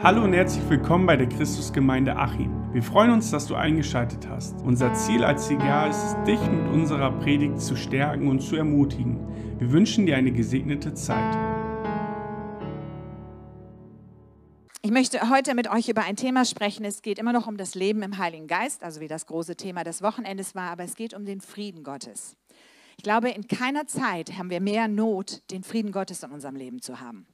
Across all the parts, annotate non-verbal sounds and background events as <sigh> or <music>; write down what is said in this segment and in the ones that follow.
Hallo und herzlich willkommen bei der Christusgemeinde Achim. Wir freuen uns, dass du eingeschaltet hast. Unser Ziel als CGA ist es, dich mit unserer Predigt zu stärken und zu ermutigen. Wir wünschen dir eine gesegnete Zeit. Ich möchte heute mit euch über ein Thema sprechen. Es geht immer noch um das Leben im Heiligen Geist, also wie das große Thema des Wochenendes war, aber es geht um den Frieden Gottes. Ich glaube, in keiner Zeit haben wir mehr Not, den Frieden Gottes in unserem Leben zu haben.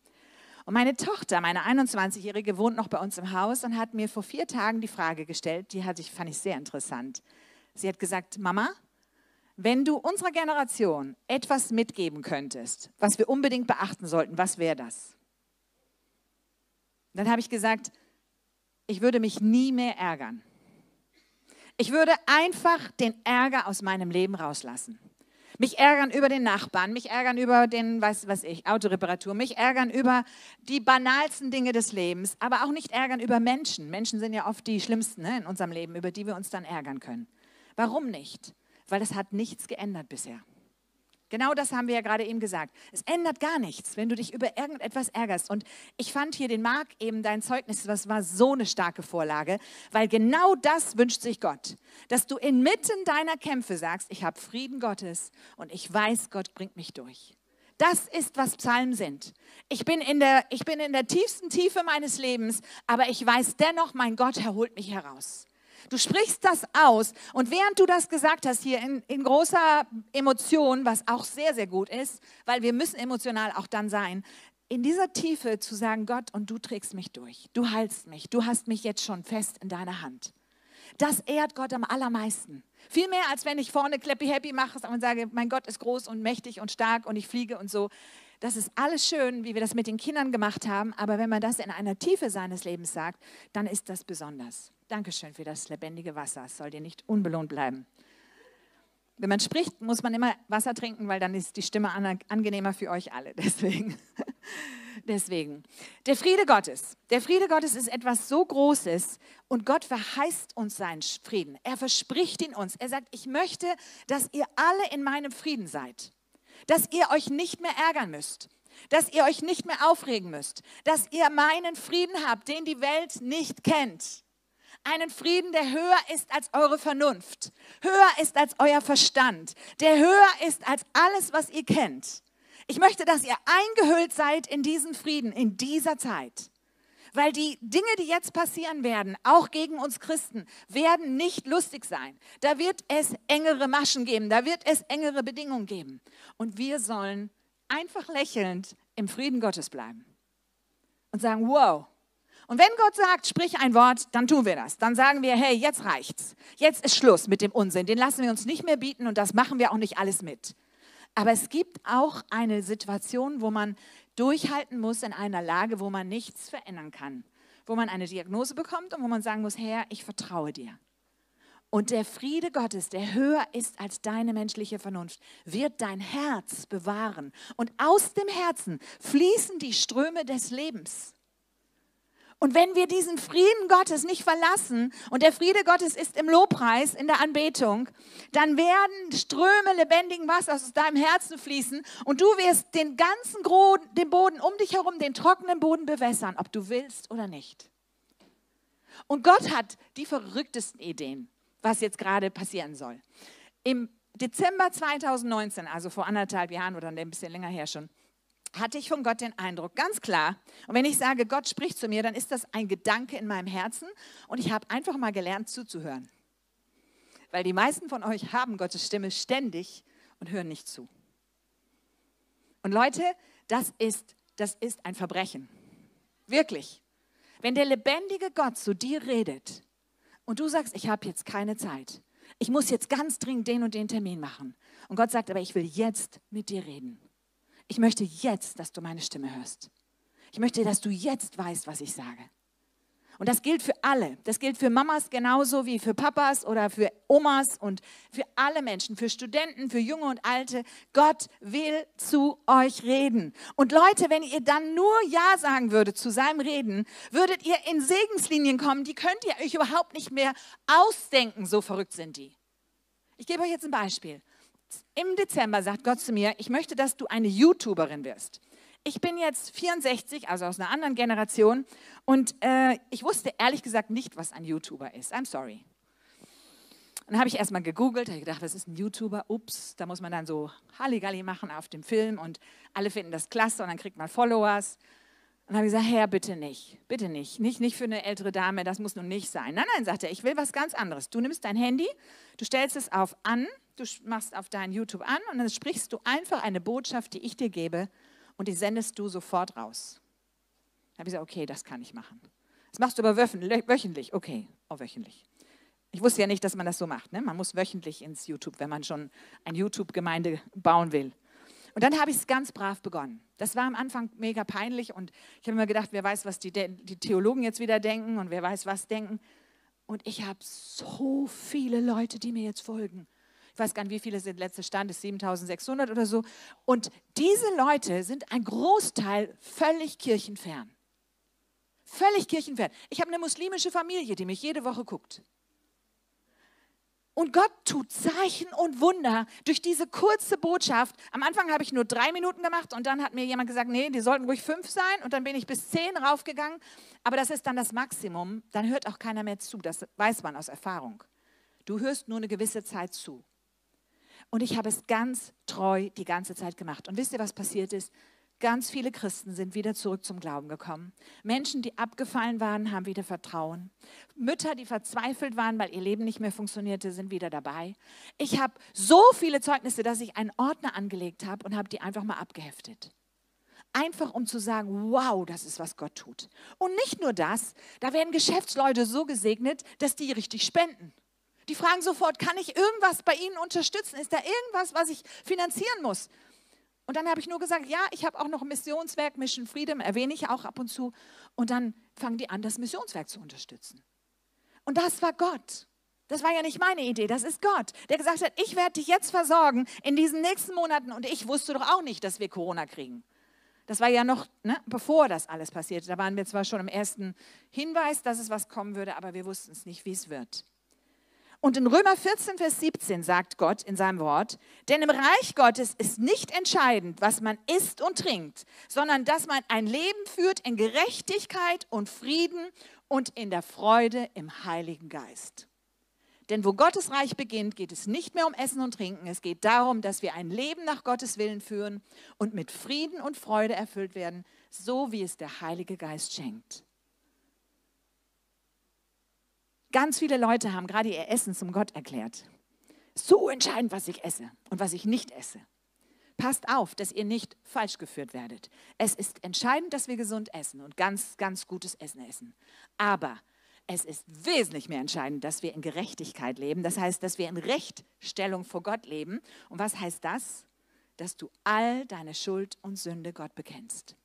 Und meine Tochter, meine 21-Jährige, wohnt noch bei uns im Haus und hat mir vor vier Tagen die Frage gestellt, die hatte ich, fand ich sehr interessant. Sie hat gesagt, Mama, wenn du unserer Generation etwas mitgeben könntest, was wir unbedingt beachten sollten, was wäre das? Dann habe ich gesagt, ich würde mich nie mehr ärgern. Ich würde einfach den Ärger aus meinem Leben rauslassen. Mich ärgern über den Nachbarn, mich ärgern über den, was weiß ich, Autoreparatur, mich ärgern über die banalsten Dinge des Lebens, aber auch nicht ärgern über Menschen. Menschen sind ja oft die schlimmsten ne, in unserem Leben, über die wir uns dann ärgern können. Warum nicht? Weil es hat nichts geändert bisher. Genau das haben wir ja gerade eben gesagt. Es ändert gar nichts, wenn du dich über irgendetwas ärgerst. Und ich fand hier den Marc eben dein Zeugnis, das war so eine starke Vorlage, weil genau das wünscht sich Gott, dass du inmitten deiner Kämpfe sagst, ich habe Frieden Gottes und ich weiß, Gott bringt mich durch. Das ist, was Psalmen sind. Ich bin, in der, ich bin in der tiefsten Tiefe meines Lebens, aber ich weiß dennoch, mein Gott erholt mich heraus. Du sprichst das aus und während du das gesagt hast, hier in, in, großer Emotion, was auch sehr, sehr gut ist, weil wir müssen emotional auch dann sein, in dieser Tiefe zu sagen, Gott, und du trägst mich durch, du heilst mich, du hast mich jetzt schon fest in deiner Hand. Das ehrt Gott am allermeisten. Viel mehr, als wenn ich vorne Clappy Happy mache und sage, mein Gott ist groß und mächtig und stark und ich fliege und so. Das ist alles schön, wie wir das mit den Kindern gemacht haben, aber wenn man das in einer Tiefe seines Lebens sagt, dann ist das besonders. Dankeschön für das lebendige Wasser. Es soll dir nicht unbelohnt bleiben. Wenn man spricht, muss man immer Wasser trinken, weil dann ist die Stimme angenehmer für euch alle. <laughs> Deswegen. Deswegen. Der Friede Gottes. Der Friede Gottes ist etwas so Großes und Gott verheißt uns seinen Frieden. Er verspricht ihn uns. Er sagt, ich möchte, dass ihr alle in meinem Frieden seid. Dass ihr euch nicht mehr ärgern müsst. Dass ihr euch nicht mehr aufregen müsst. Dass ihr meinen Frieden habt, den die Welt nicht kennt einen Frieden, der höher ist als eure Vernunft, höher ist als euer Verstand, der höher ist als alles, was ihr kennt. Ich möchte, dass ihr eingehüllt seid in diesen Frieden, in dieser Zeit. Weil die Dinge, die jetzt passieren werden, auch gegen uns Christen, werden nicht lustig sein. Da wird es engere Maschen geben, da wird es engere Bedingungen geben. Und wir sollen einfach lächelnd im Frieden Gottes bleiben und sagen, wow, und wenn Gott sagt, sprich ein Wort, dann tun wir das. Dann sagen wir, hey, jetzt reicht's. Jetzt ist Schluss mit dem Unsinn. Den lassen wir uns nicht mehr bieten und das machen wir auch nicht alles mit. Aber es gibt auch eine Situation, wo man durchhalten muss in einer Lage, wo man nichts verändern kann. Wo man eine Diagnose bekommt und wo man sagen muss, Herr, ich vertraue dir. Und der Friede Gottes, der höher ist als deine menschliche Vernunft, wird dein Herz bewahren. Und aus dem Herzen fließen die Ströme des Lebens. Und wenn wir diesen Frieden Gottes nicht verlassen, und der Friede Gottes ist im Lobpreis, in der Anbetung, dann werden Ströme lebendigen Wassers aus deinem Herzen fließen und du wirst den ganzen Gro den Boden um dich herum, den trockenen Boden bewässern, ob du willst oder nicht. Und Gott hat die verrücktesten Ideen, was jetzt gerade passieren soll. Im Dezember 2019, also vor anderthalb Jahren oder ein bisschen länger her schon, hatte ich von Gott den Eindruck, ganz klar. Und wenn ich sage, Gott spricht zu mir, dann ist das ein Gedanke in meinem Herzen und ich habe einfach mal gelernt zuzuhören. Weil die meisten von euch haben Gottes Stimme ständig und hören nicht zu. Und Leute, das ist, das ist ein Verbrechen. Wirklich. Wenn der lebendige Gott zu dir redet und du sagst, ich habe jetzt keine Zeit, ich muss jetzt ganz dringend den und den Termin machen. Und Gott sagt, aber ich will jetzt mit dir reden ich möchte jetzt, dass du meine Stimme hörst. Ich möchte, dass du jetzt weißt, was ich sage. Und das gilt für alle. Das gilt für Mamas genauso wie für Papas oder für Omas und für alle Menschen, für Studenten, für Junge und Alte. Gott will zu euch reden. Und Leute, wenn ihr dann nur Ja sagen würdet zu seinem Reden, würdet ihr in Segenslinien kommen, die könnt ihr euch überhaupt nicht mehr ausdenken. So verrückt sind die. Ich gebe euch jetzt ein Beispiel. Im Dezember sagt Gott zu mir, ich möchte, dass du eine YouTuberin wirst. ich bin jetzt 64, also aus einer anderen Generation, und äh, ich wusste ehrlich gesagt nicht, was ein YouTuber ist. I'm sorry. Dann habe ich erstmal gegoogelt, habe gedacht, was ist ein YouTuber? Ups, da muss man dann so Halligalli machen auf dem Film und alle finden das klasse und dann kriegt man Followers. Und habe ich gesagt, Herr, bitte nicht, bitte nicht, nicht, nicht für eine ältere Dame, das muss nun nicht sein. Nein, nein, sagt er, ich will was ganz anderes. Du nimmst dein Handy, du stellst es auf an, du machst auf dein YouTube an und dann sprichst du einfach eine Botschaft, die ich dir gebe und die sendest du sofort raus. Da habe ich gesagt, okay, das kann ich machen. Das machst du aber wöchentlich, okay, auch wöchentlich. Ich wusste ja nicht, dass man das so macht. Ne? Man muss wöchentlich ins YouTube, wenn man schon eine YouTube-Gemeinde bauen will. Und dann habe ich es ganz brav begonnen. Das war am Anfang mega peinlich und ich habe mir gedacht, wer weiß, was die, die Theologen jetzt wieder denken und wer weiß, was denken. Und ich habe so viele Leute, die mir jetzt folgen. Ich weiß gar nicht, wie viele sind. Letzter Stand ist 7600 oder so. Und diese Leute sind ein Großteil völlig kirchenfern. Völlig kirchenfern. Ich habe eine muslimische Familie, die mich jede Woche guckt. Und Gott tut Zeichen und Wunder durch diese kurze Botschaft. Am Anfang habe ich nur drei Minuten gemacht und dann hat mir jemand gesagt, nee, die sollten ruhig fünf sein. Und dann bin ich bis zehn raufgegangen. Aber das ist dann das Maximum. Dann hört auch keiner mehr zu. Das weiß man aus Erfahrung. Du hörst nur eine gewisse Zeit zu. Und ich habe es ganz treu die ganze Zeit gemacht. Und wisst ihr, was passiert ist? Ganz viele Christen sind wieder zurück zum Glauben gekommen. Menschen, die abgefallen waren, haben wieder Vertrauen. Mütter, die verzweifelt waren, weil ihr Leben nicht mehr funktionierte, sind wieder dabei. Ich habe so viele Zeugnisse, dass ich einen Ordner angelegt habe und habe die einfach mal abgeheftet. Einfach um zu sagen, wow, das ist, was Gott tut. Und nicht nur das, da werden Geschäftsleute so gesegnet, dass die richtig spenden. Die fragen sofort, kann ich irgendwas bei Ihnen unterstützen? Ist da irgendwas, was ich finanzieren muss? Und dann habe ich nur gesagt, ja, ich habe auch noch ein Missionswerk, Mission Freedom, erwähne ich auch ab und zu. Und dann fangen die an, das Missionswerk zu unterstützen. Und das war Gott. Das war ja nicht meine Idee, das ist Gott, der gesagt hat, ich werde dich jetzt versorgen in diesen nächsten Monaten. Und ich wusste doch auch nicht, dass wir Corona kriegen. Das war ja noch, ne, bevor das alles passierte. Da waren wir zwar schon im ersten Hinweis, dass es was kommen würde, aber wir wussten es nicht, wie es wird. Und in Römer 14, Vers 17 sagt Gott in seinem Wort, denn im Reich Gottes ist nicht entscheidend, was man isst und trinkt, sondern dass man ein Leben führt in Gerechtigkeit und Frieden und in der Freude im Heiligen Geist. Denn wo Gottes Reich beginnt, geht es nicht mehr um Essen und Trinken. Es geht darum, dass wir ein Leben nach Gottes Willen führen und mit Frieden und Freude erfüllt werden, so wie es der Heilige Geist schenkt. Ganz viele Leute haben gerade ihr Essen zum Gott erklärt. So entscheidend, was ich esse und was ich nicht esse. Passt auf, dass ihr nicht falsch geführt werdet. Es ist entscheidend, dass wir gesund essen und ganz, ganz gutes Essen essen. Aber es ist wesentlich mehr entscheidend, dass wir in Gerechtigkeit leben. Das heißt, dass wir in Rechtstellung vor Gott leben. Und was heißt das? Dass du all deine Schuld und Sünde Gott bekennst.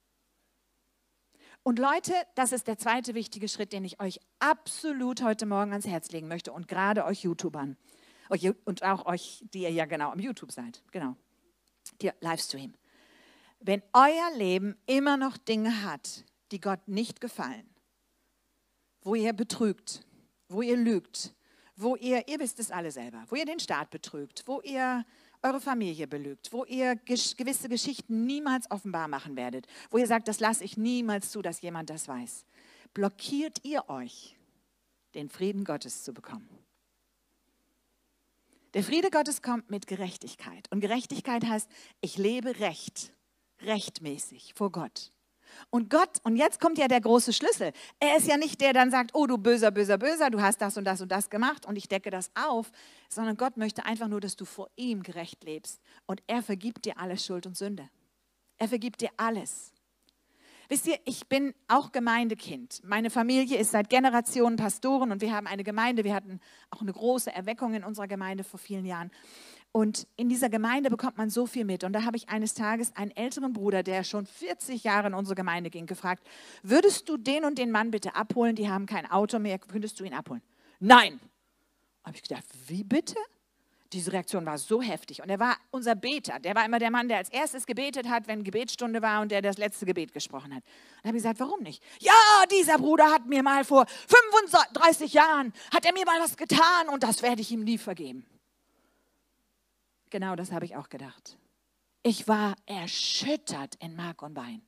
Und Leute, das ist der zweite wichtige Schritt, den ich euch absolut heute Morgen ans Herz legen möchte und gerade euch YouTubern. Und auch euch, die ihr ja genau am YouTube seid, genau, die Livestream. Wenn euer Leben immer noch Dinge hat, die Gott nicht gefallen, wo ihr betrügt, wo ihr lügt, wo ihr, ihr wisst es alle selber, wo ihr den Staat betrügt, wo ihr eure Familie belügt, wo ihr gewisse Geschichten niemals offenbar machen werdet, wo ihr sagt, das lasse ich niemals zu, dass jemand das weiß, blockiert ihr euch, den Frieden Gottes zu bekommen. Der Friede Gottes kommt mit Gerechtigkeit. Und Gerechtigkeit heißt, ich lebe recht, rechtmäßig vor Gott. Und Gott, und jetzt kommt ja der große Schlüssel. Er ist ja nicht der, der dann sagt, oh du böser, böser, böser, du hast das und das und das gemacht und ich decke das auf, sondern Gott möchte einfach nur, dass du vor ihm gerecht lebst. Und er vergibt dir alle Schuld und Sünde. Er vergibt dir alles. Wisst ihr, ich bin auch Gemeindekind. Meine Familie ist seit Generationen Pastoren und wir haben eine Gemeinde. Wir hatten auch eine große Erweckung in unserer Gemeinde vor vielen Jahren. Und in dieser Gemeinde bekommt man so viel mit. Und da habe ich eines Tages einen älteren Bruder, der schon 40 Jahre in unsere Gemeinde ging, gefragt, würdest du den und den Mann bitte abholen? Die haben kein Auto mehr, könntest du ihn abholen? Nein. Habe ich gedacht, wie bitte? Diese Reaktion war so heftig. Und er war unser Beter. Der war immer der Mann, der als erstes gebetet hat, wenn Gebetsstunde war und der das letzte Gebet gesprochen hat. Und habe ich gesagt, warum nicht? Ja, dieser Bruder hat mir mal vor 35 Jahren, hat er mir mal was getan und das werde ich ihm nie vergeben. Genau das habe ich auch gedacht. Ich war erschüttert in Mark und Bein.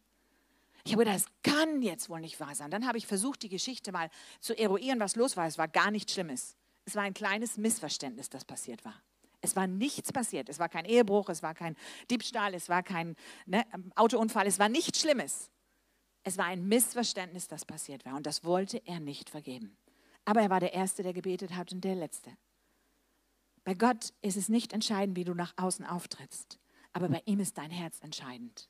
Ich habe gedacht, das kann jetzt wohl nicht wahr sein. Dann habe ich versucht, die Geschichte mal zu eruieren, was los war. Es war gar nichts Schlimmes. Es war ein kleines Missverständnis, das passiert war. Es war nichts passiert. Es war kein Ehebruch, es war kein Diebstahl, es war kein ne, Autounfall, es war nichts Schlimmes. Es war ein Missverständnis, das passiert war. Und das wollte er nicht vergeben. Aber er war der Erste, der gebetet hat und der Letzte. Bei Gott ist es nicht entscheidend, wie du nach außen auftrittst, aber bei ihm ist dein Herz entscheidend.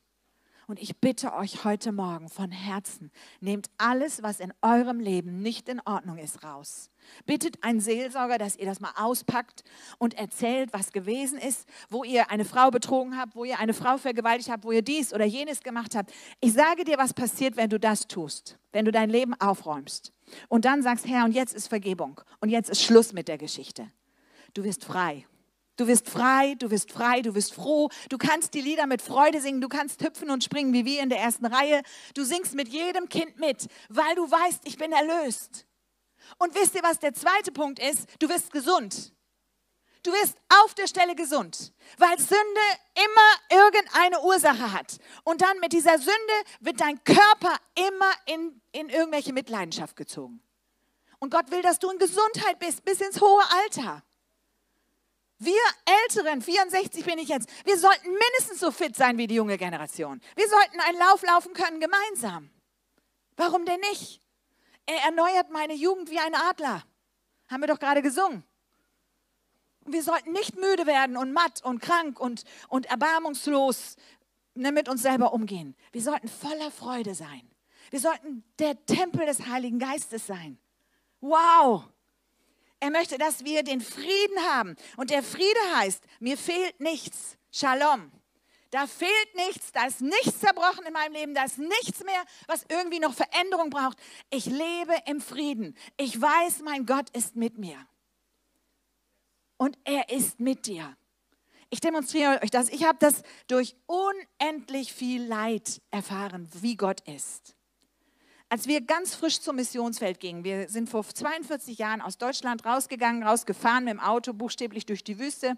Und ich bitte euch heute Morgen von Herzen, nehmt alles, was in eurem Leben nicht in Ordnung ist, raus. Bittet einen Seelsorger, dass ihr das mal auspackt und erzählt, was gewesen ist, wo ihr eine Frau betrogen habt, wo ihr eine Frau vergewaltigt habt, wo ihr dies oder jenes gemacht habt. Ich sage dir, was passiert, wenn du das tust, wenn du dein Leben aufräumst und dann sagst, Herr, und jetzt ist Vergebung und jetzt ist Schluss mit der Geschichte. Du wirst frei. Du wirst frei, du wirst frei, du wirst froh. Du kannst die Lieder mit Freude singen, du kannst hüpfen und springen wie wir in der ersten Reihe. Du singst mit jedem Kind mit, weil du weißt, ich bin erlöst. Und wisst ihr, was der zweite Punkt ist? Du wirst gesund. Du wirst auf der Stelle gesund, weil Sünde immer irgendeine Ursache hat. Und dann mit dieser Sünde wird dein Körper immer in, in irgendwelche Mitleidenschaft gezogen. Und Gott will, dass du in Gesundheit bist bis ins hohe Alter. Wir Älteren, 64 bin ich jetzt, wir sollten mindestens so fit sein wie die junge Generation. Wir sollten einen Lauf laufen können gemeinsam. Warum denn nicht? Er erneuert meine Jugend wie ein Adler. Haben wir doch gerade gesungen. Wir sollten nicht müde werden und matt und krank und, und erbarmungslos ne, mit uns selber umgehen. Wir sollten voller Freude sein. Wir sollten der Tempel des Heiligen Geistes sein. Wow! Er möchte, dass wir den Frieden haben. Und der Friede heißt, mir fehlt nichts. Shalom. Da fehlt nichts, da ist nichts zerbrochen in meinem Leben, da ist nichts mehr, was irgendwie noch Veränderung braucht. Ich lebe im Frieden. Ich weiß, mein Gott ist mit mir. Und er ist mit dir. Ich demonstriere euch das. Ich habe das durch unendlich viel Leid erfahren, wie Gott ist als wir ganz frisch zum Missionsfeld gingen, wir sind vor 42 Jahren aus Deutschland rausgegangen, rausgefahren mit dem Auto, buchstäblich durch die Wüste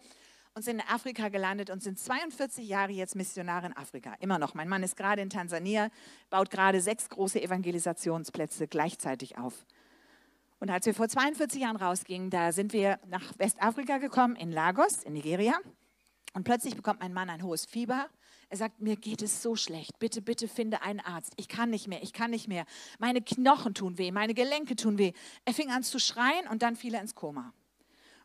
und sind in Afrika gelandet und sind 42 Jahre jetzt Missionare in Afrika. Immer noch. Mein Mann ist gerade in Tansania, baut gerade sechs große Evangelisationsplätze gleichzeitig auf. Und als wir vor 42 Jahren rausgingen, da sind wir nach Westafrika gekommen, in Lagos, in Nigeria. Und plötzlich bekommt mein Mann ein hohes Fieber er sagt, mir geht es so schlecht. Bitte, bitte finde einen Arzt. Ich kann nicht mehr, ich kann nicht mehr. Meine Knochen tun weh, meine Gelenke tun weh. Er fing an zu schreien und dann fiel er ins Koma.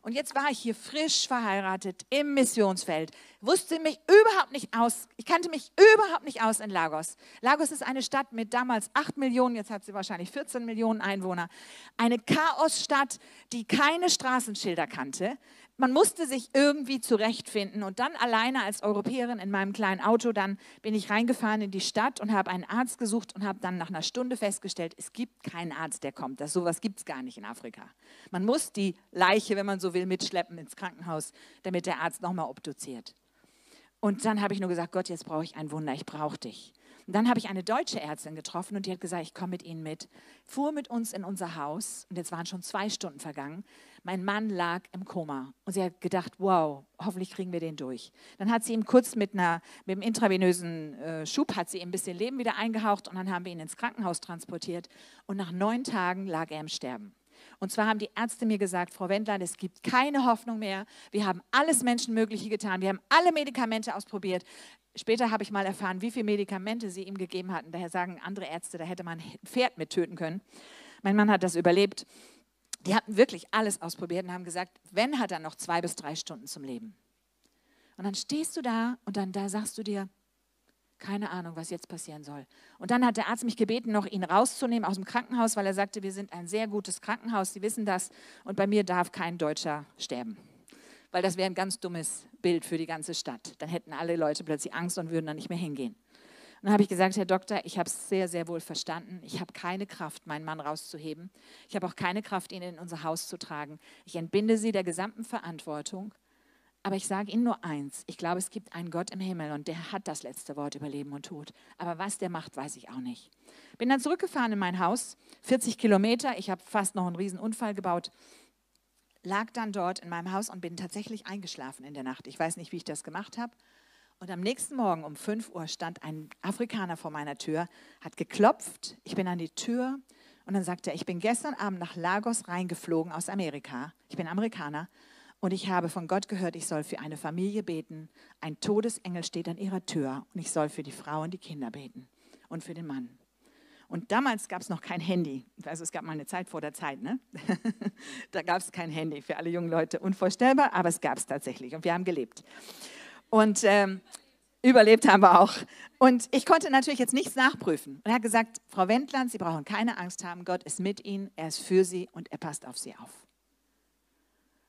Und jetzt war ich hier frisch verheiratet im Missionsfeld, wusste mich überhaupt nicht aus, ich kannte mich überhaupt nicht aus in Lagos. Lagos ist eine Stadt mit damals 8 Millionen, jetzt hat sie wahrscheinlich 14 Millionen Einwohner. Eine Chaosstadt, die keine Straßenschilder kannte, man musste sich irgendwie zurechtfinden. Und dann alleine als Europäerin in meinem kleinen Auto, dann bin ich reingefahren in die Stadt und habe einen Arzt gesucht und habe dann nach einer Stunde festgestellt, es gibt keinen Arzt, der kommt. Das sowas gibt es gar nicht in Afrika. Man muss die Leiche, wenn man so will, mitschleppen ins Krankenhaus, damit der Arzt nochmal obduziert. Und dann habe ich nur gesagt, Gott, jetzt brauche ich ein Wunder, ich brauche dich. Und dann habe ich eine deutsche Ärztin getroffen und die hat gesagt, ich komme mit Ihnen mit. Fuhr mit uns in unser Haus und jetzt waren schon zwei Stunden vergangen. Mein Mann lag im Koma und sie hat gedacht, wow, hoffentlich kriegen wir den durch. Dann hat sie ihm kurz mit, einer, mit einem intravenösen äh, Schub, hat sie ihm ein bisschen Leben wieder eingehaucht und dann haben wir ihn ins Krankenhaus transportiert und nach neun Tagen lag er im Sterben. Und zwar haben die Ärzte mir gesagt, Frau Wendland, es gibt keine Hoffnung mehr. Wir haben alles Menschenmögliche getan. Wir haben alle Medikamente ausprobiert. Später habe ich mal erfahren, wie viele Medikamente sie ihm gegeben hatten. Daher sagen andere Ärzte, da hätte man ein Pferd mit töten können. Mein Mann hat das überlebt. Die hatten wirklich alles ausprobiert und haben gesagt, wenn hat er noch zwei bis drei Stunden zum Leben. Und dann stehst du da und dann da sagst du dir, keine Ahnung, was jetzt passieren soll. Und dann hat der Arzt mich gebeten, noch ihn rauszunehmen aus dem Krankenhaus, weil er sagte, wir sind ein sehr gutes Krankenhaus, Sie wissen das, und bei mir darf kein Deutscher sterben. Weil das wäre ein ganz dummes Bild für die ganze Stadt. Dann hätten alle Leute plötzlich Angst und würden dann nicht mehr hingehen. Und dann habe ich gesagt, Herr Doktor, ich habe es sehr, sehr wohl verstanden. Ich habe keine Kraft, meinen Mann rauszuheben. Ich habe auch keine Kraft, ihn in unser Haus zu tragen. Ich entbinde Sie der gesamten Verantwortung. Aber ich sage Ihnen nur eins. Ich glaube, es gibt einen Gott im Himmel und der hat das letzte Wort über Leben und Tod. Aber was der macht, weiß ich auch nicht. Bin dann zurückgefahren in mein Haus, 40 Kilometer. Ich habe fast noch einen riesen Unfall gebaut. Lag dann dort in meinem Haus und bin tatsächlich eingeschlafen in der Nacht. Ich weiß nicht, wie ich das gemacht habe. Und am nächsten Morgen um 5 Uhr stand ein Afrikaner vor meiner Tür, hat geklopft. Ich bin an die Tür und dann sagte er, ich bin gestern Abend nach Lagos reingeflogen aus Amerika. Ich bin Amerikaner und ich habe von Gott gehört, ich soll für eine Familie beten. Ein Todesengel steht an ihrer Tür und ich soll für die Frau und die Kinder beten und für den Mann. Und damals gab es noch kein Handy. Also es gab mal eine Zeit vor der Zeit, ne? <laughs> da gab es kein Handy für alle jungen Leute. Unvorstellbar, aber es gab es tatsächlich und wir haben gelebt. Und ähm, überlebt haben wir auch. Und ich konnte natürlich jetzt nichts nachprüfen. Und er hat gesagt, Frau Wendland, Sie brauchen keine Angst haben, Gott ist mit Ihnen, er ist für Sie und er passt auf Sie auf.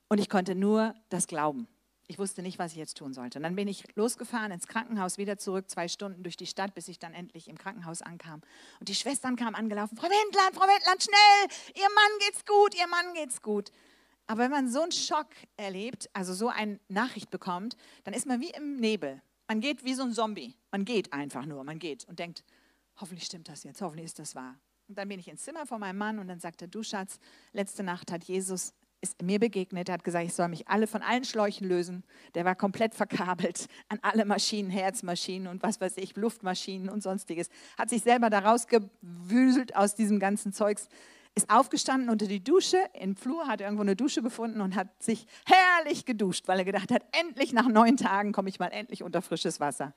Und ich konnte nur das glauben. Ich wusste nicht, was ich jetzt tun sollte. Und dann bin ich losgefahren ins Krankenhaus, wieder zurück, zwei Stunden durch die Stadt, bis ich dann endlich im Krankenhaus ankam. Und die Schwestern kamen angelaufen, Frau Wendland, Frau Wendland, schnell, Ihr Mann geht's gut, Ihr Mann geht's gut. Aber wenn man so einen Schock erlebt, also so eine Nachricht bekommt, dann ist man wie im Nebel. Man geht wie so ein Zombie. Man geht einfach nur, man geht und denkt, hoffentlich stimmt das jetzt, hoffentlich ist das wahr. Und dann bin ich ins Zimmer von meinem Mann und dann sagte er, du Schatz, letzte Nacht hat Jesus ist mir begegnet, er hat gesagt, ich soll mich alle von allen Schläuchen lösen. Der war komplett verkabelt an alle Maschinen, Herzmaschinen und was weiß ich, Luftmaschinen und sonstiges. Hat sich selber da rausgewüselt aus diesem ganzen Zeugs, ist aufgestanden unter die Dusche, im Flur hat er irgendwo eine Dusche gefunden und hat sich herrlich geduscht, weil er gedacht hat, endlich nach neun Tagen komme ich mal endlich unter frisches Wasser.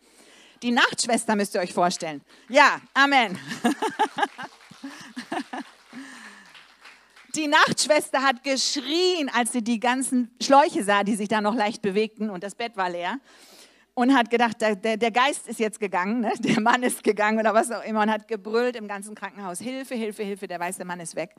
Die Nachtschwester müsst ihr euch vorstellen. Ja, Amen. <laughs> Die Nachtschwester hat geschrien, als sie die ganzen Schläuche sah, die sich da noch leicht bewegten und das Bett war leer. Und hat gedacht, der, der Geist ist jetzt gegangen, ne? der Mann ist gegangen oder was auch immer und hat gebrüllt im ganzen Krankenhaus, Hilfe, Hilfe, Hilfe, der weiße Mann ist weg.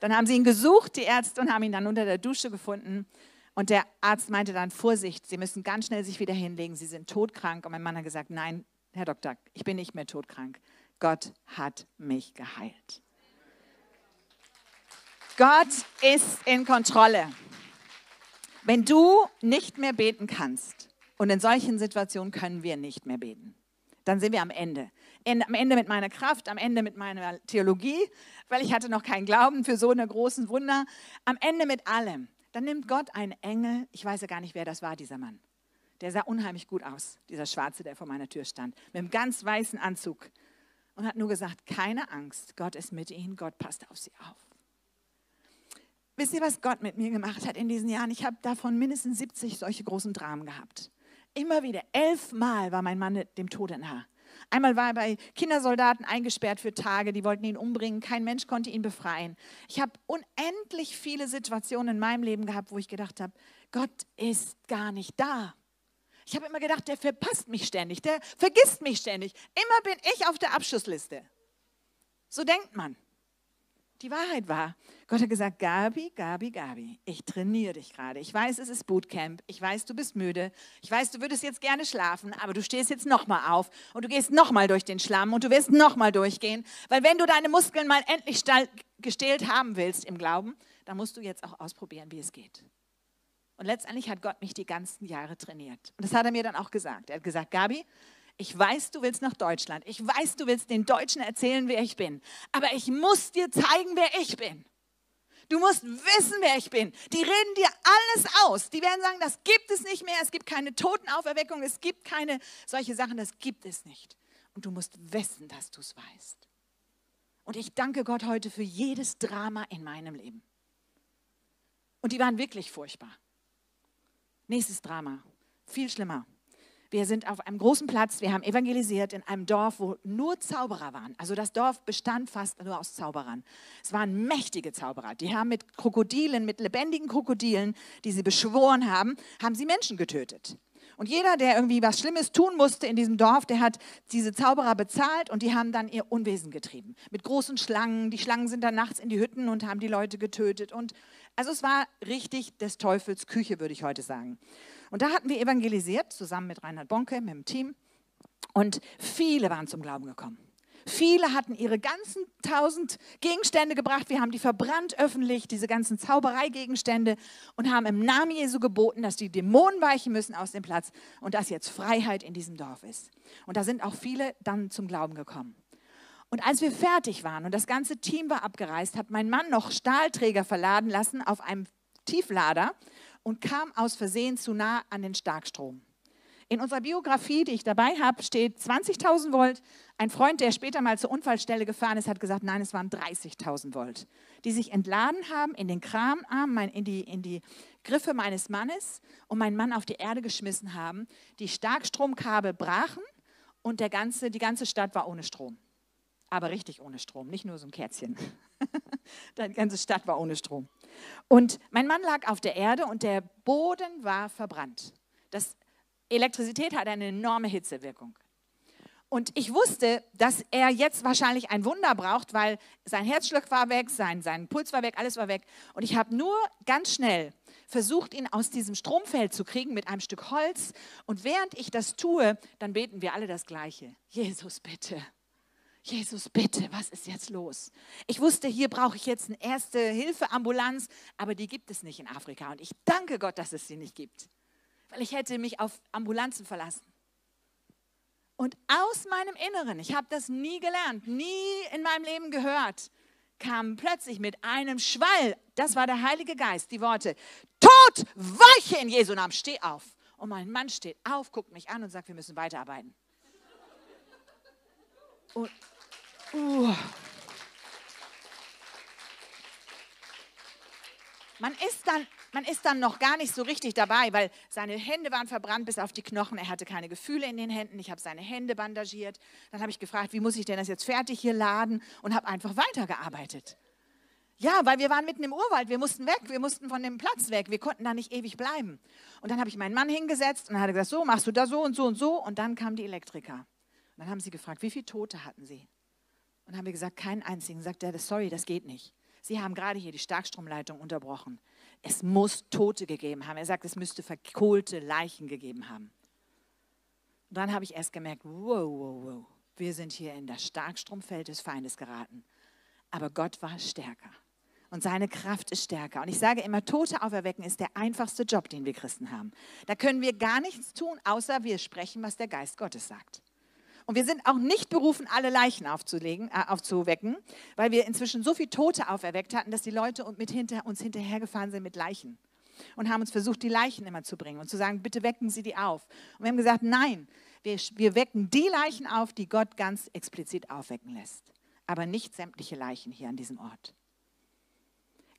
Dann haben sie ihn gesucht, die Ärzte, und haben ihn dann unter der Dusche gefunden. Und der Arzt meinte dann, Vorsicht, Sie müssen ganz schnell sich wieder hinlegen, Sie sind todkrank. Und mein Mann hat gesagt, nein, Herr Doktor, ich bin nicht mehr todkrank. Gott hat mich geheilt. Gott ist in Kontrolle. Wenn du nicht mehr beten kannst, und in solchen Situationen können wir nicht mehr beten, dann sind wir am Ende. Am Ende mit meiner Kraft, am Ende mit meiner Theologie, weil ich hatte noch keinen Glauben für so eine großen Wunder. Am Ende mit allem. Dann nimmt Gott einen Engel, ich weiß ja gar nicht, wer das war, dieser Mann. Der sah unheimlich gut aus, dieser Schwarze, der vor meiner Tür stand, mit einem ganz weißen Anzug und hat nur gesagt, keine Angst, Gott ist mit ihnen, Gott passt auf sie auf. Wisst ihr, was Gott mit mir gemacht hat in diesen Jahren? Ich habe davon mindestens 70 solche großen Dramen gehabt. Immer wieder, elfmal war mein Mann dem Tode nah. Einmal war er bei Kindersoldaten eingesperrt für Tage, die wollten ihn umbringen, kein Mensch konnte ihn befreien. Ich habe unendlich viele Situationen in meinem Leben gehabt, wo ich gedacht habe, Gott ist gar nicht da. Ich habe immer gedacht, der verpasst mich ständig, der vergisst mich ständig. Immer bin ich auf der Abschussliste. So denkt man. Die Wahrheit war, Gott hat gesagt, Gabi, Gabi, Gabi, ich trainiere dich gerade. Ich weiß, es ist Bootcamp. Ich weiß, du bist müde. Ich weiß, du würdest jetzt gerne schlafen, aber du stehst jetzt nochmal auf und du gehst nochmal durch den Schlamm und du wirst nochmal durchgehen. Weil wenn du deine Muskeln mal endlich gestählt haben willst im Glauben, dann musst du jetzt auch ausprobieren, wie es geht. Und letztendlich hat Gott mich die ganzen Jahre trainiert. Und das hat er mir dann auch gesagt. Er hat gesagt, Gabi, ich weiß, du willst nach Deutschland. Ich weiß, du willst den Deutschen erzählen, wer ich bin. Aber ich muss dir zeigen, wer ich bin. Du musst wissen, wer ich bin. Die reden dir alles aus. Die werden sagen, das gibt es nicht mehr. Es gibt keine Totenauferweckung. Es gibt keine solche Sachen. Das gibt es nicht. Und du musst wissen, dass du es weißt. Und ich danke Gott heute für jedes Drama in meinem Leben. Und die waren wirklich furchtbar. Nächstes Drama. Viel schlimmer. Wir sind auf einem großen Platz, wir haben evangelisiert in einem Dorf, wo nur Zauberer waren. Also das Dorf bestand fast nur aus Zauberern. Es waren mächtige Zauberer. Die haben mit Krokodilen, mit lebendigen Krokodilen, die sie beschworen haben, haben sie Menschen getötet. Und jeder, der irgendwie was Schlimmes tun musste in diesem Dorf, der hat diese Zauberer bezahlt und die haben dann ihr Unwesen getrieben. Mit großen Schlangen. Die Schlangen sind dann nachts in die Hütten und haben die Leute getötet. Und also es war richtig des Teufels Küche, würde ich heute sagen. Und da hatten wir evangelisiert, zusammen mit Reinhard Bonke, mit dem Team. Und viele waren zum Glauben gekommen. Viele hatten ihre ganzen tausend Gegenstände gebracht. Wir haben die verbrannt öffentlich, diese ganzen Zaubereigegenstände, und haben im Namen Jesu geboten, dass die Dämonen weichen müssen aus dem Platz und dass jetzt Freiheit in diesem Dorf ist. Und da sind auch viele dann zum Glauben gekommen. Und als wir fertig waren und das ganze Team war abgereist, hat mein Mann noch Stahlträger verladen lassen auf einem Tieflader und kam aus Versehen zu nah an den Starkstrom. In unserer Biografie, die ich dabei habe, steht 20.000 Volt. Ein Freund, der später mal zur Unfallstelle gefahren ist, hat gesagt, nein, es waren 30.000 Volt, die sich entladen haben in den Kramarm, in die, in die Griffe meines Mannes und meinen Mann auf die Erde geschmissen haben. Die Starkstromkabel brachen und der ganze, die ganze Stadt war ohne Strom. Aber richtig ohne Strom, nicht nur so ein Kerzchen. <laughs> die ganze Stadt war ohne Strom. Und mein Mann lag auf der Erde und der Boden war verbrannt. Das Elektrizität hat eine enorme Hitzewirkung. Und ich wusste, dass er jetzt wahrscheinlich ein Wunder braucht, weil sein Herzschlag war weg, sein, sein Puls war weg, alles war weg. Und ich habe nur ganz schnell versucht, ihn aus diesem Stromfeld zu kriegen mit einem Stück Holz. Und während ich das tue, dann beten wir alle das Gleiche. Jesus, bitte. Jesus, bitte, was ist jetzt los? Ich wusste, hier brauche ich jetzt eine Erste-Hilfe-Ambulanz, aber die gibt es nicht in Afrika. Und ich danke Gott, dass es sie nicht gibt weil ich hätte mich auf Ambulanzen verlassen. Und aus meinem Inneren, ich habe das nie gelernt, nie in meinem Leben gehört, kamen plötzlich mit einem Schwall, das war der Heilige Geist, die Worte, Tod, weiche in Jesu Namen, steh auf. Und mein Mann steht auf, guckt mich an und sagt, wir müssen weiterarbeiten. Und, uh, man ist dann man ist dann noch gar nicht so richtig dabei, weil seine Hände waren verbrannt bis auf die Knochen. Er hatte keine Gefühle in den Händen. Ich habe seine Hände bandagiert. Dann habe ich gefragt, wie muss ich denn das jetzt fertig hier laden und habe einfach weitergearbeitet. Ja, weil wir waren mitten im Urwald, wir mussten weg, wir mussten von dem Platz weg, wir konnten da nicht ewig bleiben. Und dann habe ich meinen Mann hingesetzt und er hat gesagt, so machst du da so und so und so. Und dann kamen die Elektriker. Und dann haben sie gefragt, wie viele Tote hatten sie? Und haben wir gesagt, keinen einzigen. Sagt er, sorry, das geht nicht. Sie haben gerade hier die Starkstromleitung unterbrochen es muss Tote gegeben haben. Er sagt, es müsste verkohlte Leichen gegeben haben. Und dann habe ich erst gemerkt, wow, wow, wow, wir sind hier in das Starkstromfeld des Feindes geraten. Aber Gott war stärker. Und seine Kraft ist stärker. Und ich sage immer, Tote auferwecken ist der einfachste Job, den wir Christen haben. Da können wir gar nichts tun, außer wir sprechen, was der Geist Gottes sagt. Und wir sind auch nicht berufen, alle Leichen aufzulegen, äh, aufzuwecken, weil wir inzwischen so viele Tote auferweckt hatten, dass die Leute mit hinter, uns hinterhergefahren sind mit Leichen und haben uns versucht, die Leichen immer zu bringen und zu sagen, bitte wecken Sie die auf. Und wir haben gesagt, nein, wir, wir wecken die Leichen auf, die Gott ganz explizit aufwecken lässt, aber nicht sämtliche Leichen hier an diesem Ort.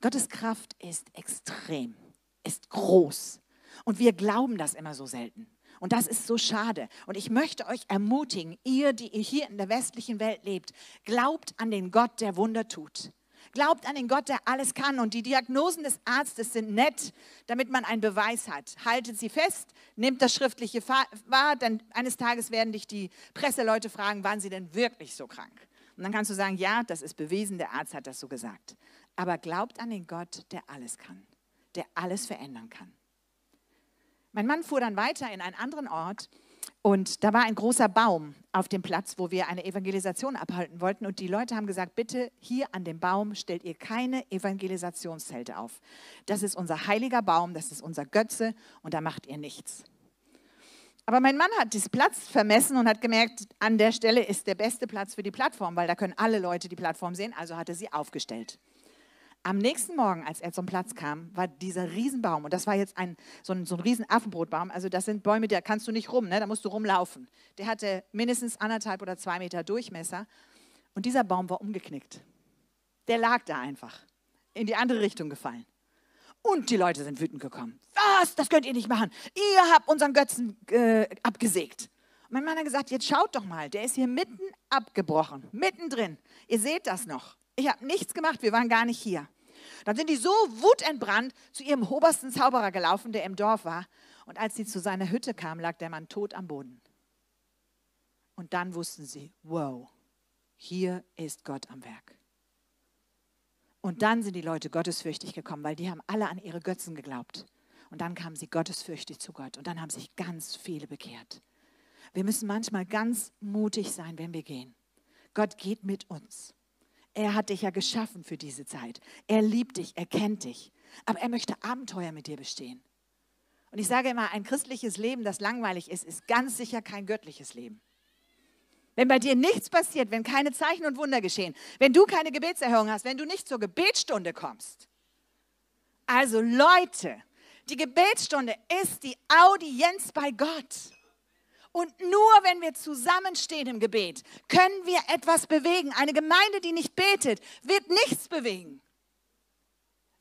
Gottes Kraft ist extrem, ist groß. Und wir glauben das immer so selten. Und das ist so schade. Und ich möchte euch ermutigen, ihr, die ihr hier in der westlichen Welt lebt, glaubt an den Gott, der Wunder tut. Glaubt an den Gott, der alles kann. Und die Diagnosen des Arztes sind nett, damit man einen Beweis hat. Haltet sie fest, nehmt das Schriftliche wahr, denn eines Tages werden dich die Presseleute fragen, waren sie denn wirklich so krank? Und dann kannst du sagen, ja, das ist bewiesen, der Arzt hat das so gesagt. Aber glaubt an den Gott, der alles kann, der alles verändern kann. Mein Mann fuhr dann weiter in einen anderen Ort und da war ein großer Baum auf dem Platz, wo wir eine Evangelisation abhalten wollten. Und die Leute haben gesagt, bitte hier an dem Baum stellt ihr keine Evangelisationszelte auf. Das ist unser heiliger Baum, das ist unser Götze und da macht ihr nichts. Aber mein Mann hat diesen Platz vermessen und hat gemerkt, an der Stelle ist der beste Platz für die Plattform, weil da können alle Leute die Plattform sehen, also hat er sie aufgestellt. Am nächsten Morgen, als er zum Platz kam, war dieser Riesenbaum, und das war jetzt ein, so ein, so ein riesen also das sind Bäume, da kannst du nicht rum, ne? da musst du rumlaufen. Der hatte mindestens anderthalb oder zwei Meter Durchmesser und dieser Baum war umgeknickt. Der lag da einfach, in die andere Richtung gefallen. Und die Leute sind wütend gekommen. Was, das könnt ihr nicht machen. Ihr habt unseren Götzen äh, abgesägt. Und mein Mann hat gesagt, jetzt schaut doch mal, der ist hier mitten abgebrochen, mittendrin. Ihr seht das noch. Ich habe nichts gemacht, wir waren gar nicht hier. Dann sind die so wutentbrannt zu ihrem obersten Zauberer gelaufen, der im Dorf war. Und als sie zu seiner Hütte kamen, lag der Mann tot am Boden. Und dann wussten sie, wow, hier ist Gott am Werk. Und dann sind die Leute gottesfürchtig gekommen, weil die haben alle an ihre Götzen geglaubt. Und dann kamen sie gottesfürchtig zu Gott. Und dann haben sich ganz viele bekehrt. Wir müssen manchmal ganz mutig sein, wenn wir gehen. Gott geht mit uns. Er hat dich ja geschaffen für diese Zeit. Er liebt dich, er kennt dich. Aber er möchte Abenteuer mit dir bestehen. Und ich sage immer, ein christliches Leben, das langweilig ist, ist ganz sicher kein göttliches Leben. Wenn bei dir nichts passiert, wenn keine Zeichen und Wunder geschehen, wenn du keine Gebetserhörung hast, wenn du nicht zur Gebetsstunde kommst. Also Leute, die Gebetsstunde ist die Audienz bei Gott. Und nur wenn wir zusammenstehen im Gebet, können wir etwas bewegen. Eine Gemeinde, die nicht betet, wird nichts bewegen.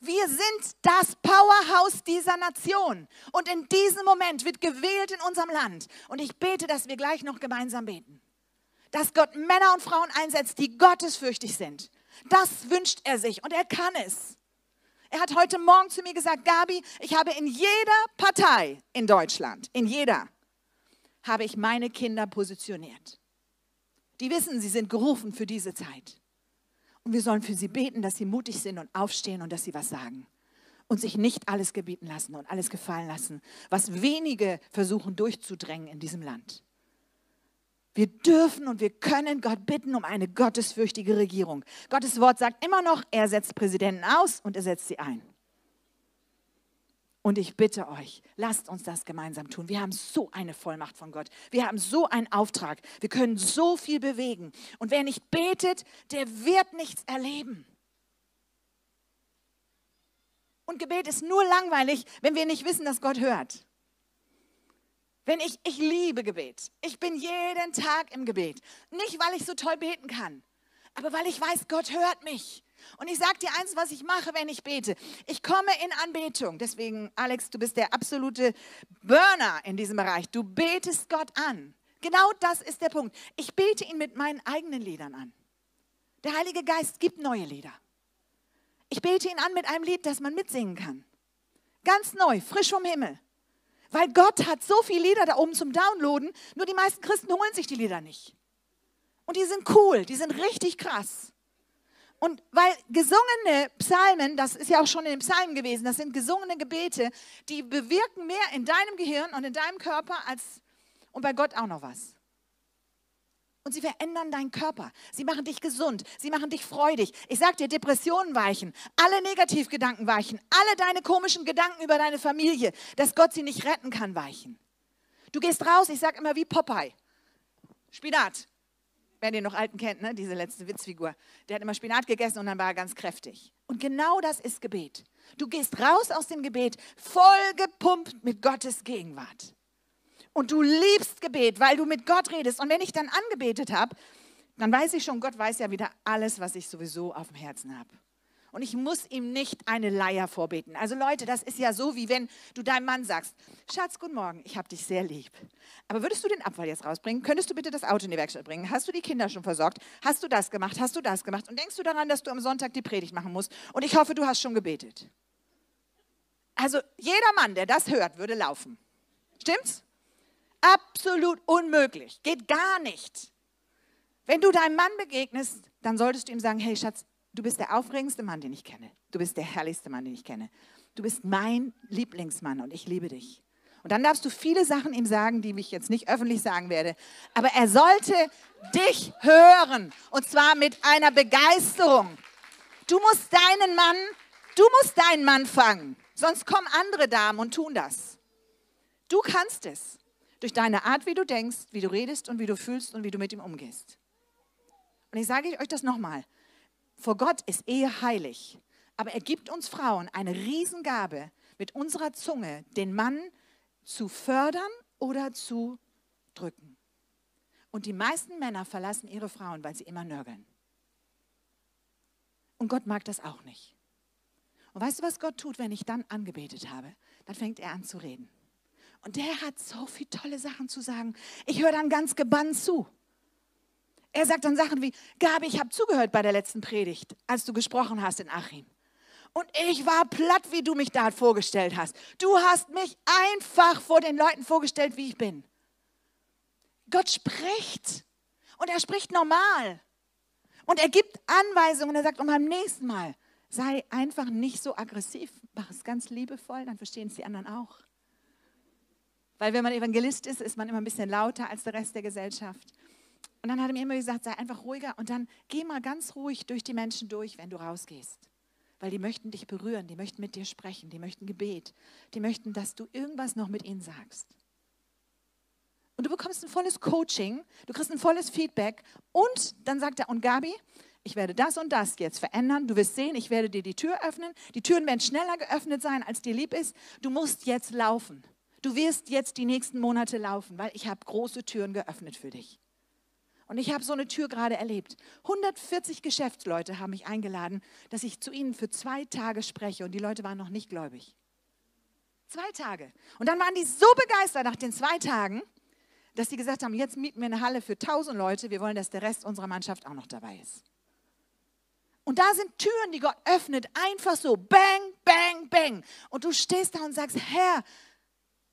Wir sind das Powerhouse dieser Nation. Und in diesem Moment wird gewählt in unserem Land. Und ich bete, dass wir gleich noch gemeinsam beten. Dass Gott Männer und Frauen einsetzt, die gottesfürchtig sind. Das wünscht er sich und er kann es. Er hat heute Morgen zu mir gesagt, Gabi, ich habe in jeder Partei in Deutschland, in jeder, habe ich meine Kinder positioniert. Die wissen, sie sind gerufen für diese Zeit. Und wir sollen für sie beten, dass sie mutig sind und aufstehen und dass sie was sagen. Und sich nicht alles gebieten lassen und alles gefallen lassen, was wenige versuchen durchzudrängen in diesem Land. Wir dürfen und wir können Gott bitten um eine gottesfürchtige Regierung. Gottes Wort sagt immer noch, er setzt Präsidenten aus und er setzt sie ein. Und ich bitte euch, lasst uns das gemeinsam tun. Wir haben so eine Vollmacht von Gott. Wir haben so einen Auftrag. Wir können so viel bewegen. Und wer nicht betet, der wird nichts erleben. Und Gebet ist nur langweilig, wenn wir nicht wissen, dass Gott hört. Wenn ich, ich liebe Gebet. Ich bin jeden Tag im Gebet. Nicht, weil ich so toll beten kann, aber weil ich weiß, Gott hört mich. Und ich sage dir eins, was ich mache, wenn ich bete. Ich komme in Anbetung. Deswegen, Alex, du bist der absolute Burner in diesem Bereich. Du betest Gott an. Genau das ist der Punkt. Ich bete ihn mit meinen eigenen Liedern an. Der Heilige Geist gibt neue Lieder. Ich bete ihn an mit einem Lied, das man mitsingen kann. Ganz neu, frisch vom Himmel. Weil Gott hat so viele Lieder da oben zum Downloaden, nur die meisten Christen holen sich die Lieder nicht. Und die sind cool, die sind richtig krass. Und weil gesungene Psalmen, das ist ja auch schon in den Psalmen gewesen, das sind gesungene Gebete, die bewirken mehr in deinem Gehirn und in deinem Körper als und bei Gott auch noch was. Und sie verändern deinen Körper. Sie machen dich gesund. Sie machen dich freudig. Ich sage dir, Depressionen weichen. Alle Negativgedanken weichen. Alle deine komischen Gedanken über deine Familie, dass Gott sie nicht retten kann, weichen. Du gehst raus, ich sage immer wie Popeye. Spinat wer den noch alten kennt, ne? diese letzte Witzfigur, der hat immer Spinat gegessen und dann war er ganz kräftig. Und genau das ist Gebet. Du gehst raus aus dem Gebet voll gepumpt mit Gottes Gegenwart. Und du liebst Gebet, weil du mit Gott redest. Und wenn ich dann angebetet habe, dann weiß ich schon, Gott weiß ja wieder alles, was ich sowieso auf dem Herzen habe und ich muss ihm nicht eine Leier vorbeten. Also Leute, das ist ja so, wie wenn du deinem Mann sagst, Schatz, guten Morgen, ich habe dich sehr lieb. Aber würdest du den Abfall jetzt rausbringen? Könntest du bitte das Auto in die Werkstatt bringen? Hast du die Kinder schon versorgt? Hast du das gemacht? Hast du das gemacht? Und denkst du daran, dass du am Sonntag die Predigt machen musst? Und ich hoffe, du hast schon gebetet. Also jeder Mann, der das hört, würde laufen. Stimmt's? Absolut unmöglich. Geht gar nicht. Wenn du deinem Mann begegnest, dann solltest du ihm sagen, hey Schatz, Du bist der aufregendste Mann, den ich kenne. Du bist der herrlichste Mann, den ich kenne. Du bist mein Lieblingsmann und ich liebe dich. Und dann darfst du viele Sachen ihm sagen, die ich jetzt nicht öffentlich sagen werde. Aber er sollte dich hören. Und zwar mit einer Begeisterung. Du musst deinen Mann, du musst deinen Mann fangen. Sonst kommen andere Damen und tun das. Du kannst es. Durch deine Art, wie du denkst, wie du redest und wie du fühlst und wie du mit ihm umgehst. Und ich sage euch das nochmal. Vor Gott ist Ehe heilig. Aber er gibt uns Frauen eine Riesengabe, mit unserer Zunge den Mann zu fördern oder zu drücken. Und die meisten Männer verlassen ihre Frauen, weil sie immer nörgeln. Und Gott mag das auch nicht. Und weißt du, was Gott tut, wenn ich dann angebetet habe? Dann fängt er an zu reden. Und der hat so viele tolle Sachen zu sagen. Ich höre dann ganz gebannt zu. Er sagt dann Sachen wie, Gabi, ich habe zugehört bei der letzten Predigt, als du gesprochen hast in Achim. Und ich war platt, wie du mich da vorgestellt hast. Du hast mich einfach vor den Leuten vorgestellt, wie ich bin. Gott spricht. Und er spricht normal. Und er gibt Anweisungen. Er sagt, und beim nächsten Mal sei einfach nicht so aggressiv. Mach es ganz liebevoll, dann verstehen es die anderen auch. Weil wenn man Evangelist ist, ist man immer ein bisschen lauter als der Rest der Gesellschaft. Und dann hat er mir immer gesagt, sei einfach ruhiger und dann geh mal ganz ruhig durch die Menschen durch, wenn du rausgehst. Weil die möchten dich berühren, die möchten mit dir sprechen, die möchten Gebet, die möchten, dass du irgendwas noch mit ihnen sagst. Und du bekommst ein volles Coaching, du kriegst ein volles Feedback und dann sagt er, und Gabi, ich werde das und das jetzt verändern. Du wirst sehen, ich werde dir die Tür öffnen. Die Türen werden schneller geöffnet sein, als dir lieb ist. Du musst jetzt laufen. du wirst jetzt die nächsten Monate laufen, weil ich habe große Türen geöffnet für dich. Und ich habe so eine Tür gerade erlebt. 140 Geschäftsleute haben mich eingeladen, dass ich zu ihnen für zwei Tage spreche. Und die Leute waren noch nicht gläubig. Zwei Tage. Und dann waren die so begeistert nach den zwei Tagen, dass sie gesagt haben, jetzt mieten wir eine Halle für 1000 Leute. Wir wollen, dass der Rest unserer Mannschaft auch noch dabei ist. Und da sind Türen, die Gott öffnet, einfach so, bang, bang, bang. Und du stehst da und sagst, Herr.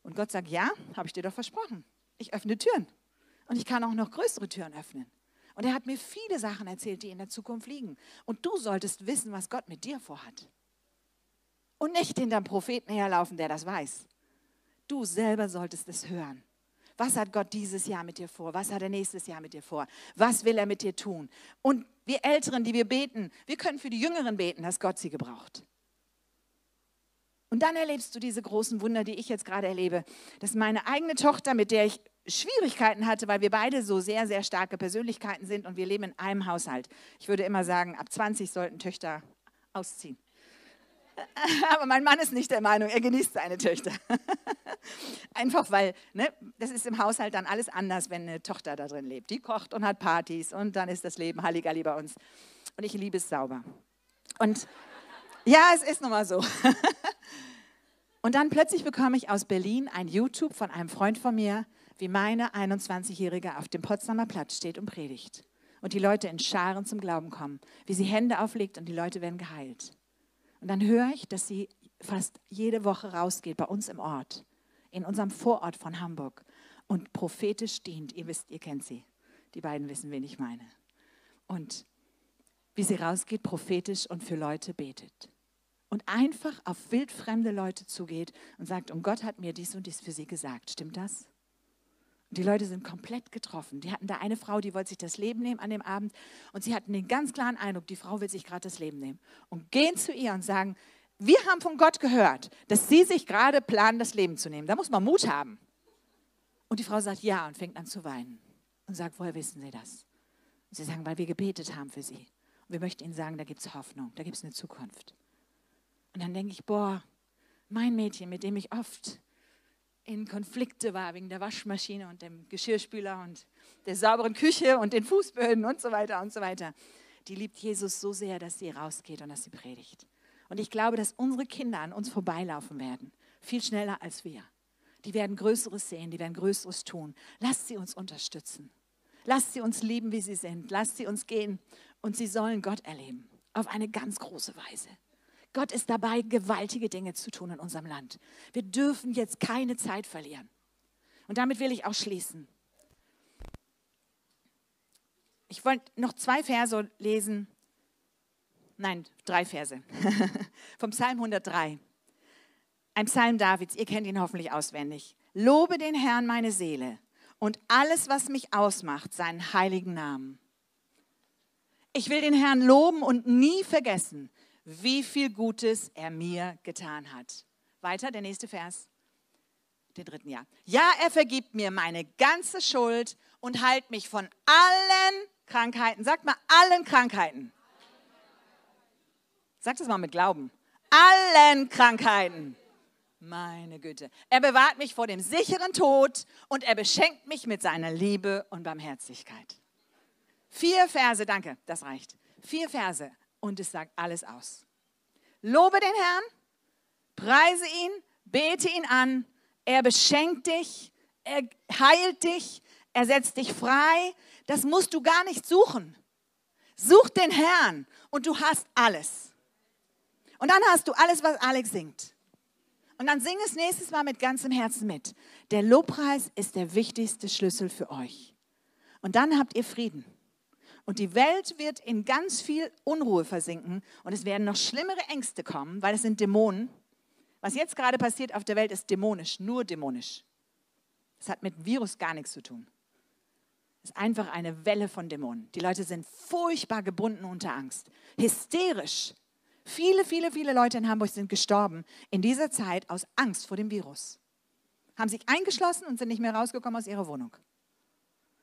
Und Gott sagt, ja, habe ich dir doch versprochen. Ich öffne Türen. Und ich kann auch noch größere Türen öffnen. Und er hat mir viele Sachen erzählt, die in der Zukunft liegen. Und du solltest wissen, was Gott mit dir vorhat. Und nicht hinterm Propheten herlaufen, der das weiß. Du selber solltest es hören. Was hat Gott dieses Jahr mit dir vor? Was hat er nächstes Jahr mit dir vor? Was will er mit dir tun? Und wir Älteren, die wir beten, wir können für die Jüngeren beten, dass Gott sie gebraucht. Und dann erlebst du diese großen Wunder, die ich jetzt gerade erlebe, dass meine eigene Tochter, mit der ich Schwierigkeiten hatte, weil wir beide so sehr, sehr starke Persönlichkeiten sind und wir leben in einem Haushalt. Ich würde immer sagen, ab 20 sollten Töchter ausziehen. <laughs> Aber mein Mann ist nicht der Meinung, er genießt seine Töchter. <laughs> Einfach weil, ne, das ist im Haushalt dann alles anders, wenn eine Tochter da drin lebt. Die kocht und hat Partys und dann ist das Leben Halligalli bei uns. Und ich liebe es sauber. Und ja, es ist nun mal so. <laughs> Und dann plötzlich bekomme ich aus Berlin ein YouTube von einem Freund von mir, wie meine 21-Jährige auf dem Potsdamer Platz steht und predigt. Und die Leute in Scharen zum Glauben kommen, wie sie Hände auflegt und die Leute werden geheilt. Und dann höre ich, dass sie fast jede Woche rausgeht bei uns im Ort, in unserem Vorort von Hamburg und prophetisch dient. Ihr wisst, ihr kennt sie. Die beiden wissen, wen ich meine. Und wie sie rausgeht, prophetisch und für Leute betet. Und einfach auf wildfremde Leute zugeht und sagt, und Gott hat mir dies und dies für sie gesagt. Stimmt das? Die Leute sind komplett getroffen. Die hatten da eine Frau, die wollte sich das Leben nehmen an dem Abend und sie hatten den ganz klaren Eindruck, die Frau will sich gerade das Leben nehmen. Und gehen zu ihr und sagen, wir haben von Gott gehört, dass sie sich gerade planen, das Leben zu nehmen. Da muss man Mut haben. Und die Frau sagt ja und fängt an zu weinen und sagt, woher wissen Sie das? Und sie sagen, weil wir gebetet haben für Sie. Und wir möchten Ihnen sagen, da gibt es Hoffnung, da gibt es eine Zukunft. Und dann denke ich, boah, mein Mädchen, mit dem ich oft in Konflikte war wegen der Waschmaschine und dem Geschirrspüler und der sauberen Küche und den Fußböden und so weiter und so weiter. Die liebt Jesus so sehr, dass sie rausgeht und dass sie predigt. Und ich glaube, dass unsere Kinder an uns vorbeilaufen werden, viel schneller als wir. Die werden Größeres sehen, die werden Größeres tun. Lasst sie uns unterstützen. Lasst sie uns lieben, wie sie sind. Lasst sie uns gehen und sie sollen Gott erleben. Auf eine ganz große Weise. Gott ist dabei, gewaltige Dinge zu tun in unserem Land. Wir dürfen jetzt keine Zeit verlieren. Und damit will ich auch schließen. Ich wollte noch zwei Verse lesen. Nein, drei Verse. <laughs> Vom Psalm 103. Ein Psalm Davids, ihr kennt ihn hoffentlich auswendig. Lobe den Herrn meine Seele und alles, was mich ausmacht, seinen heiligen Namen. Ich will den Herrn loben und nie vergessen, wie viel Gutes er mir getan hat. Weiter, der nächste Vers, den dritten Jahr. Ja, er vergibt mir meine ganze Schuld und heilt mich von allen Krankheiten. Sagt mal, allen Krankheiten. Sagt es mal mit Glauben. Allen Krankheiten. Meine Güte. Er bewahrt mich vor dem sicheren Tod und er beschenkt mich mit seiner Liebe und Barmherzigkeit. Vier Verse, danke, das reicht. Vier Verse und es sagt alles aus. Lobe den Herrn, preise ihn, bete ihn an, er beschenkt dich, er heilt dich, er setzt dich frei. Das musst du gar nicht suchen. Such den Herrn und du hast alles. Und dann hast du alles, was Alex singt. Und dann sing es nächstes Mal mit ganzem Herzen mit. Der Lobpreis ist der wichtigste Schlüssel für euch. Und dann habt ihr Frieden. Und die Welt wird in ganz viel Unruhe versinken und es werden noch schlimmere Ängste kommen, weil es sind Dämonen. Was jetzt gerade passiert auf der Welt ist dämonisch, nur dämonisch. Das hat mit Virus gar nichts zu tun. Es ist einfach eine Welle von Dämonen. Die Leute sind furchtbar gebunden unter Angst, hysterisch. Viele, viele, viele Leute in Hamburg sind gestorben in dieser Zeit aus Angst vor dem Virus. Haben sich eingeschlossen und sind nicht mehr rausgekommen aus ihrer Wohnung.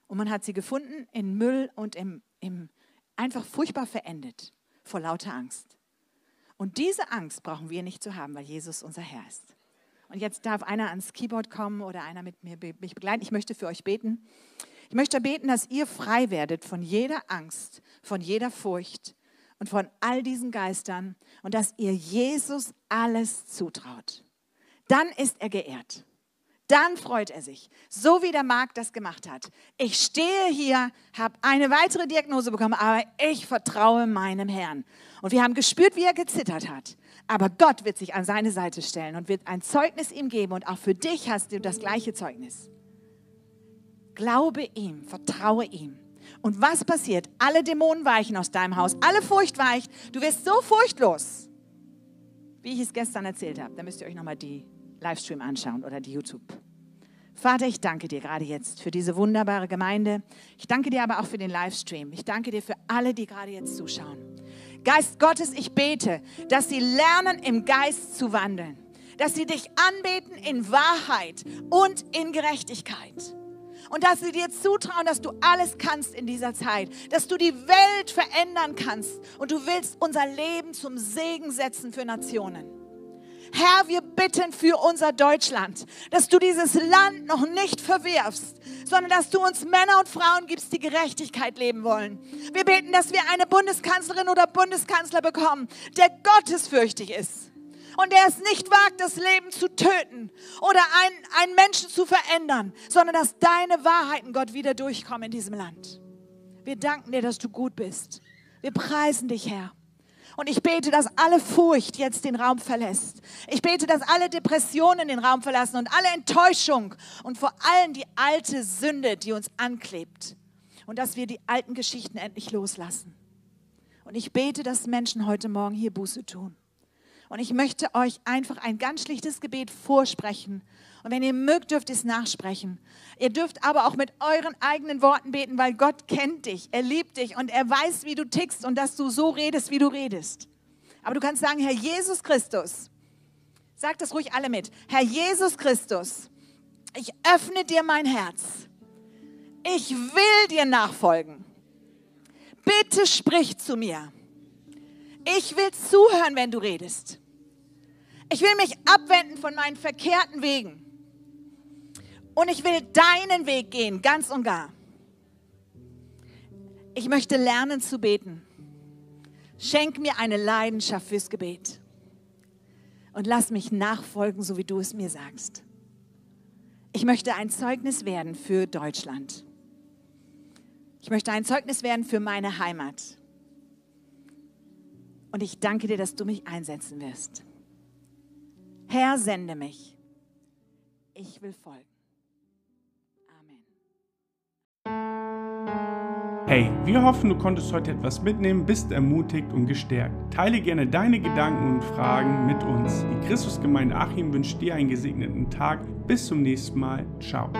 Und man hat sie gefunden in Müll und im, im einfach furchtbar verendet vor lauter Angst. Und diese Angst brauchen wir nicht zu haben, weil Jesus unser Herr ist. Und jetzt darf einer ans Keyboard kommen oder einer mit mir mich begleiten. Ich möchte für euch beten. Ich möchte beten, dass ihr frei werdet von jeder Angst, von jeder Furcht und von all diesen Geistern und dass ihr Jesus alles zutraut. Dann ist er geehrt. Dann freut er sich, so wie der Markt das gemacht hat. Ich stehe hier, habe eine weitere Diagnose bekommen, aber ich vertraue meinem Herrn. Und wir haben gespürt, wie er gezittert hat. Aber Gott wird sich an seine Seite stellen und wird ein Zeugnis ihm geben. Und auch für dich hast du das gleiche Zeugnis. Glaube ihm, vertraue ihm. Und was passiert? Alle Dämonen weichen aus deinem Haus, alle Furcht weicht. Du wirst so furchtlos, wie ich es gestern erzählt habe. Da müsst ihr euch nochmal die Livestream anschauen oder die YouTube. Vater, ich danke dir gerade jetzt für diese wunderbare Gemeinde. Ich danke dir aber auch für den Livestream. Ich danke dir für alle, die gerade jetzt zuschauen. Geist Gottes, ich bete, dass sie lernen, im Geist zu wandeln. Dass sie dich anbeten in Wahrheit und in Gerechtigkeit und dass sie dir zutrauen, dass du alles kannst in dieser Zeit, dass du die Welt verändern kannst und du willst unser Leben zum Segen setzen für Nationen. Herr, wir bitten für unser Deutschland, dass du dieses Land noch nicht verwirfst, sondern dass du uns Männer und Frauen gibst, die Gerechtigkeit leben wollen. Wir beten, dass wir eine Bundeskanzlerin oder Bundeskanzler bekommen, der gottesfürchtig ist und der es nicht wagt, das Leben zu töten oder einen, einen Menschen zu verändern, sondern dass deine Wahrheiten, Gott, wieder durchkommen in diesem Land. Wir danken dir, dass du gut bist. Wir preisen dich, Herr. Und ich bete, dass alle Furcht jetzt den Raum verlässt. Ich bete, dass alle Depressionen den Raum verlassen und alle Enttäuschung und vor allem die alte Sünde, die uns anklebt. Und dass wir die alten Geschichten endlich loslassen. Und ich bete, dass Menschen heute Morgen hier Buße tun. Und ich möchte euch einfach ein ganz schlichtes Gebet vorsprechen. Und wenn ihr mögt, dürft ihr es nachsprechen. Ihr dürft aber auch mit euren eigenen Worten beten, weil Gott kennt dich, er liebt dich und er weiß, wie du tickst und dass du so redest, wie du redest. Aber du kannst sagen, Herr Jesus Christus, sag das ruhig alle mit. Herr Jesus Christus, ich öffne dir mein Herz. Ich will dir nachfolgen. Bitte sprich zu mir. Ich will zuhören, wenn du redest. Ich will mich abwenden von meinen verkehrten Wegen. Und ich will deinen Weg gehen, ganz und gar. Ich möchte lernen zu beten. Schenk mir eine Leidenschaft fürs Gebet. Und lass mich nachfolgen, so wie du es mir sagst. Ich möchte ein Zeugnis werden für Deutschland. Ich möchte ein Zeugnis werden für meine Heimat. Und ich danke dir, dass du mich einsetzen wirst. Herr, sende mich. Ich will folgen. Hey, wir hoffen, du konntest heute etwas mitnehmen, bist ermutigt und gestärkt. Teile gerne deine Gedanken und Fragen mit uns. Die Christusgemeinde Achim wünscht dir einen gesegneten Tag. Bis zum nächsten Mal. Ciao.